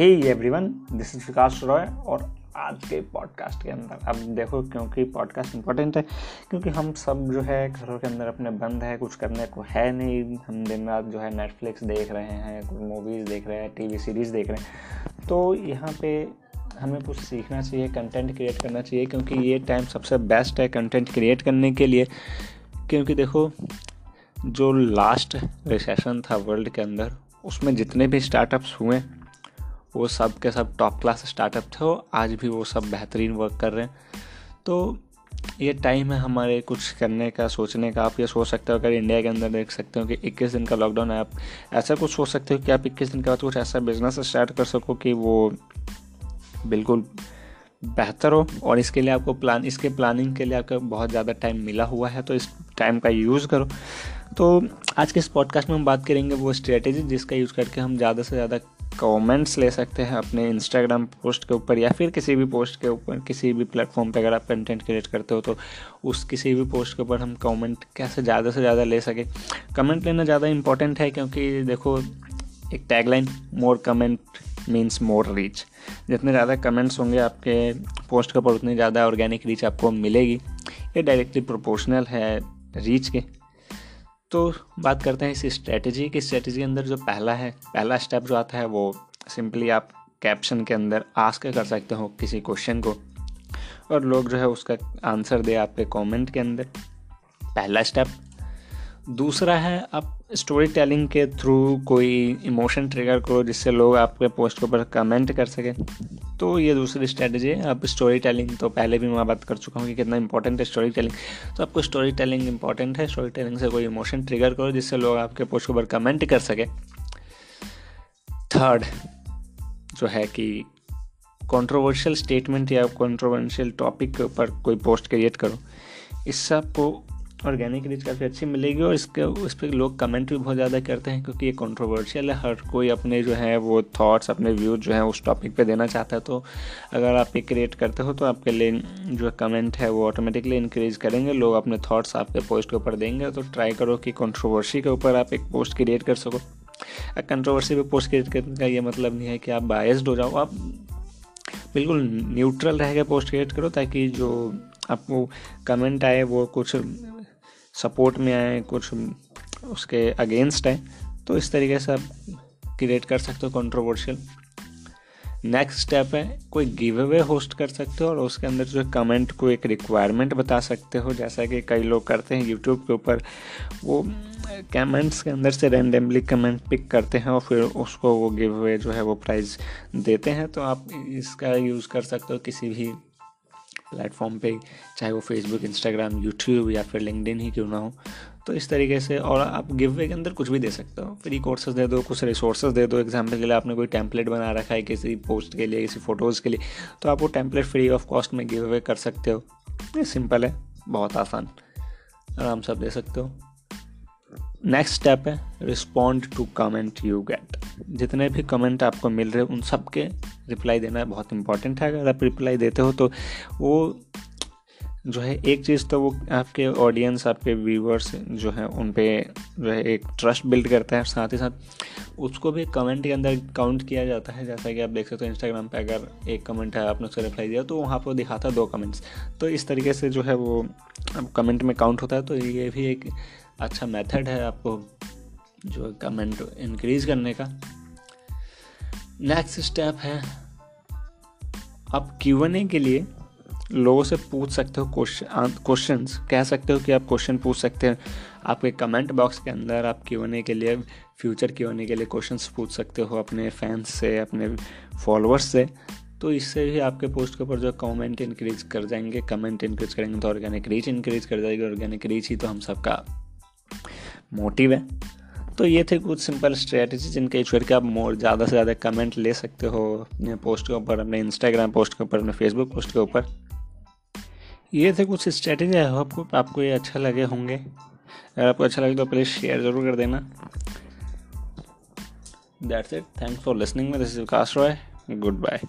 Hey everyone this is Vikas Roy और आज के पॉडकास्ट के अंदर। अब देखो क्योंकि पॉडकास्ट इंपॉर्टेंट है, क्योंकि हम सब जो है घरों के अंदर अपने बंद है, कुछ करने को है नहीं। हम दिन रात जो है नेटफ्लिक्स देख रहे हैं, कुछ मूवीज़ देख रहे हैं टीवी सीरीज़ देख रहे हैं। तो यहाँ पे हमें कुछ सीखना चाहिए कंटेंट क्रिएट करना चाहिए, क्योंकि ये टाइम सबसे बेस्ट है कंटेंट क्रिएट करने के लिए। क्योंकि देखो, जो लास्ट रिसेशन था वर्ल्ड के अंदर, उसमें जितने भी स्टार्टअप्स हुए वो सब के सब टॉप क्लास स्टार्टअप थे और आज भी वो सब बेहतरीन वर्क कर रहे हैं। तो ये टाइम है हमारे कुछ करने का, सोचने का। आप ये सोच सकते हो अगर इंडिया के अंदर देख सकते हो कि 21 दिन का लॉकडाउन है। आप ऐसा कुछ सोच सकते हो कि आप 21 दिन के बाद कुछ ऐसा बिज़नेस स्टार्ट कर सको कि वो बिल्कुल बेहतर हो। और इसके लिए आपको प्लान इसके प्लानिंग के लिए आपको बहुत ज़्यादा टाइम मिला हुआ है तो इस टाइम का यूज़ करो। तो आज के इस पॉडकास्ट में हम बात करेंगे वो स्ट्रेटेजी जिसका यूज़ करके हम ज़्यादा से ज़्यादा कमेंट्स ले सकते हैं अपने इंस्टाग्राम पोस्ट के ऊपर या फिर किसी भी पोस्ट के ऊपर, किसी भी प्लेटफॉर्म पे अगर आप कंटेंट क्रिएट करते हो तो उस किसी भी पोस्ट के ऊपर हम कमेंट कैसे ज़्यादा से ज़्यादा ले सके। कमेंट लेना ज़्यादा इंपॉर्टेंट है क्योंकि देखो, एक tagline more comment means more reach जितने ज़्यादा कमेंट्स होंगे आपके पोस्ट के ऊपर, उतनी ज़्यादा ऑर्गेनिक रीच आपको मिलेगी। ये डायरेक्टली प्रोपोर्शनल है रीच के। तो बात करते हैं इस स्ट्रेटजी की। स्ट्रेटजी के अंदर जो पहला है, पहला स्टेप जो आता है वो सिंपली आप कैप्शन के अंदर आस्क कर सकते हो किसी क्वेश्चन को और लोग जो है उसका आंसर दे आपके कमेंट के अंदर। पहला स्टेप दूसरा है, आप स्टोरी टेलिंग के थ्रू कोई इमोशन ट्रिगर करो जिससे लोग आपके पोस्ट के ऊपर कमेंट कर सकें तो ये दूसरी स्ट्रेटजी है। अब स्टोरी टेलिंग तो पहले भी मैं बात कर चुका हूँ कि कितना इंपॉर्टेंट है स्टोरी टेलिंग तो आपको स्टोरी टेलिंग इंपॉर्टेंट है स्टोरी टेलिंग से कोई इमोशन ट्रिगर करो जिससे लोग आपके पोस्ट के ऊपर कमेंट कर सके। थर्ड जो है कि कंट्रोवर्शियल स्टेटमेंट या कंट्रोवर्शियल टॉपिक के ऊपर कोई पोस्ट क्रिएट करो। इससे आपको ऑर्गेनिक रीच काफ़ी अच्छी मिलेगी और इसके, उस पर लोग कमेंट भी बहुत ज़्यादा करते हैं क्योंकि ये कंट्रोवर्शियल है। हर कोई अपने जो है वो थॉट्स अपने व्यूज़ जो है उस टॉपिक पे देना चाहता है। तो अगर आप ये क्रिएट करते हो तो आपके लिए जो कमेंट है वो ऑटोमेटिकली इंक्रीज करेंगे। लोग अपने थाट्स आपके पोस्ट के ऊपर देंगे। तो ट्राई करो कि कॉन्ट्रोवर्सी के ऊपर आप एक पोस्ट क्रिएट कर सको। कंट्रोवर्सी पे पोस्ट क्रिएट करने का ये मतलब नहीं है कि आप बायस्ड हो जाओ। आप बिल्कुल न्यूट्रल रह के पोस्ट क्रिएट करो ताकि जो आपको कमेंट आए वो कुछ सपोर्ट में आए, कुछ उसके अगेंस्ट है तो इस तरीके से आप क्रिएट कर सकते हो कंट्रोवर्शियल नेक्स्ट स्टेप है, कोई गिव अवे होस्ट कर सकते हो और उसके अंदर जो कमेंट को एक रिक्वायरमेंट बता सकते हो। जैसा कि कई लोग करते हैं यूट्यूब के ऊपर, वो कमेंट्स के अंदर से रैंडमली कमेंट पिक करते हैं और फिर उसको वो गिव अवे जो है वो प्राइज़ देते हैं। तो आप इसका यूज़ कर सकते हो किसी भी प्लेटफॉर्म पे, चाहे वो फेसबुक इंस्टाग्राम यूट्यूब या फिर लिंकडिन ही क्यों ना हो। तो इस तरीके से, और आप गिव वे के अंदर कुछ भी दे सकते हो। फ्री कोर्सेज दे दो, कुछ रिसोर्सेज दे दो। एग्ज़ाम्पल के लिए आपने कोई टैंपलेट बना रखा है किसी पोस्ट के लिए, किसी फ़ोटोज़ के लिए तो आप वो टैंपलेट फ्री ऑफ़ कॉस्ट में गिव अवे कर सकते हो। ये सिंपल है, बहुत आसान। आराम से आप दे सकते हो। नेक्स्ट स्टेप है respond to comment you get जितने भी कमेंट आपको मिल रहे उन सब के रिप्लाई देना बहुत इंपॉर्टेंट है। अगर आप रिप्लाई देते हो तो वो जो है, एक चीज़ तो वो आपके ऑडियंस आपके व्यूवर्स जो है, उन पर जो है, एक ट्रस्ट बिल्ड करता है। साथ ही साथ, उसको भी कमेंट के अंदर काउंट किया जाता है। जैसा कि आप देख सकते हो इंस्टाग्राम पे अगर एक कमेंट है, आपने उसका रिप्लाई दिया तो वहाँ पर दिखाता है दो कमेंट्स तो इस तरीके से जो है, वो कमेंट में काउंट होता है। तो ये भी एक अच्छा मेथड है आपको जो कमेंट इंक्रीज करने का। नेक्स्ट स्टेप है, आप क्यू के लिए लोगों से पूछ सकते हो क्वेश्चन कह सकते हो कि आप क्वेश्चन पूछ सकते हैं। आपके कमेंट बॉक्स के अंदर आप क्यू के लिए फ्यूचर क्यू के लिए क्वेश्चन पूछ सकते हो अपने फैंस से, अपने फॉलोअर्स से। तो इससे भी आपके पोस्ट के ऊपर जो कमेंट इंक्रीज कर जाएँगे कमेंट इंक्रीज करेंगे तो ऑर्गेनिक रीच इंक्रीज कर जाएगी। ऑर्गेनिक रीच ही तो हम सबका मोटिव है। तो ये थे कुछ सिंपल स्ट्रेटजी जिनके यूज़ करके आप मोर ज़्यादा से ज़्यादा कमेंट ले सकते हो अपने पोस्ट के ऊपर, अपने इंस्टाग्राम पोस्ट के ऊपर, अपने फेसबुक पोस्ट के ऊपर। ये थे कुछ स्ट्रेटजी है आपको आपको ये अच्छा लगे होंगे। अगर आपको अच्छा लगे तो प्लीज़ शेयर ज़रूर कर देना। That's it thanks for listening में। This is Vikas Roy goodbye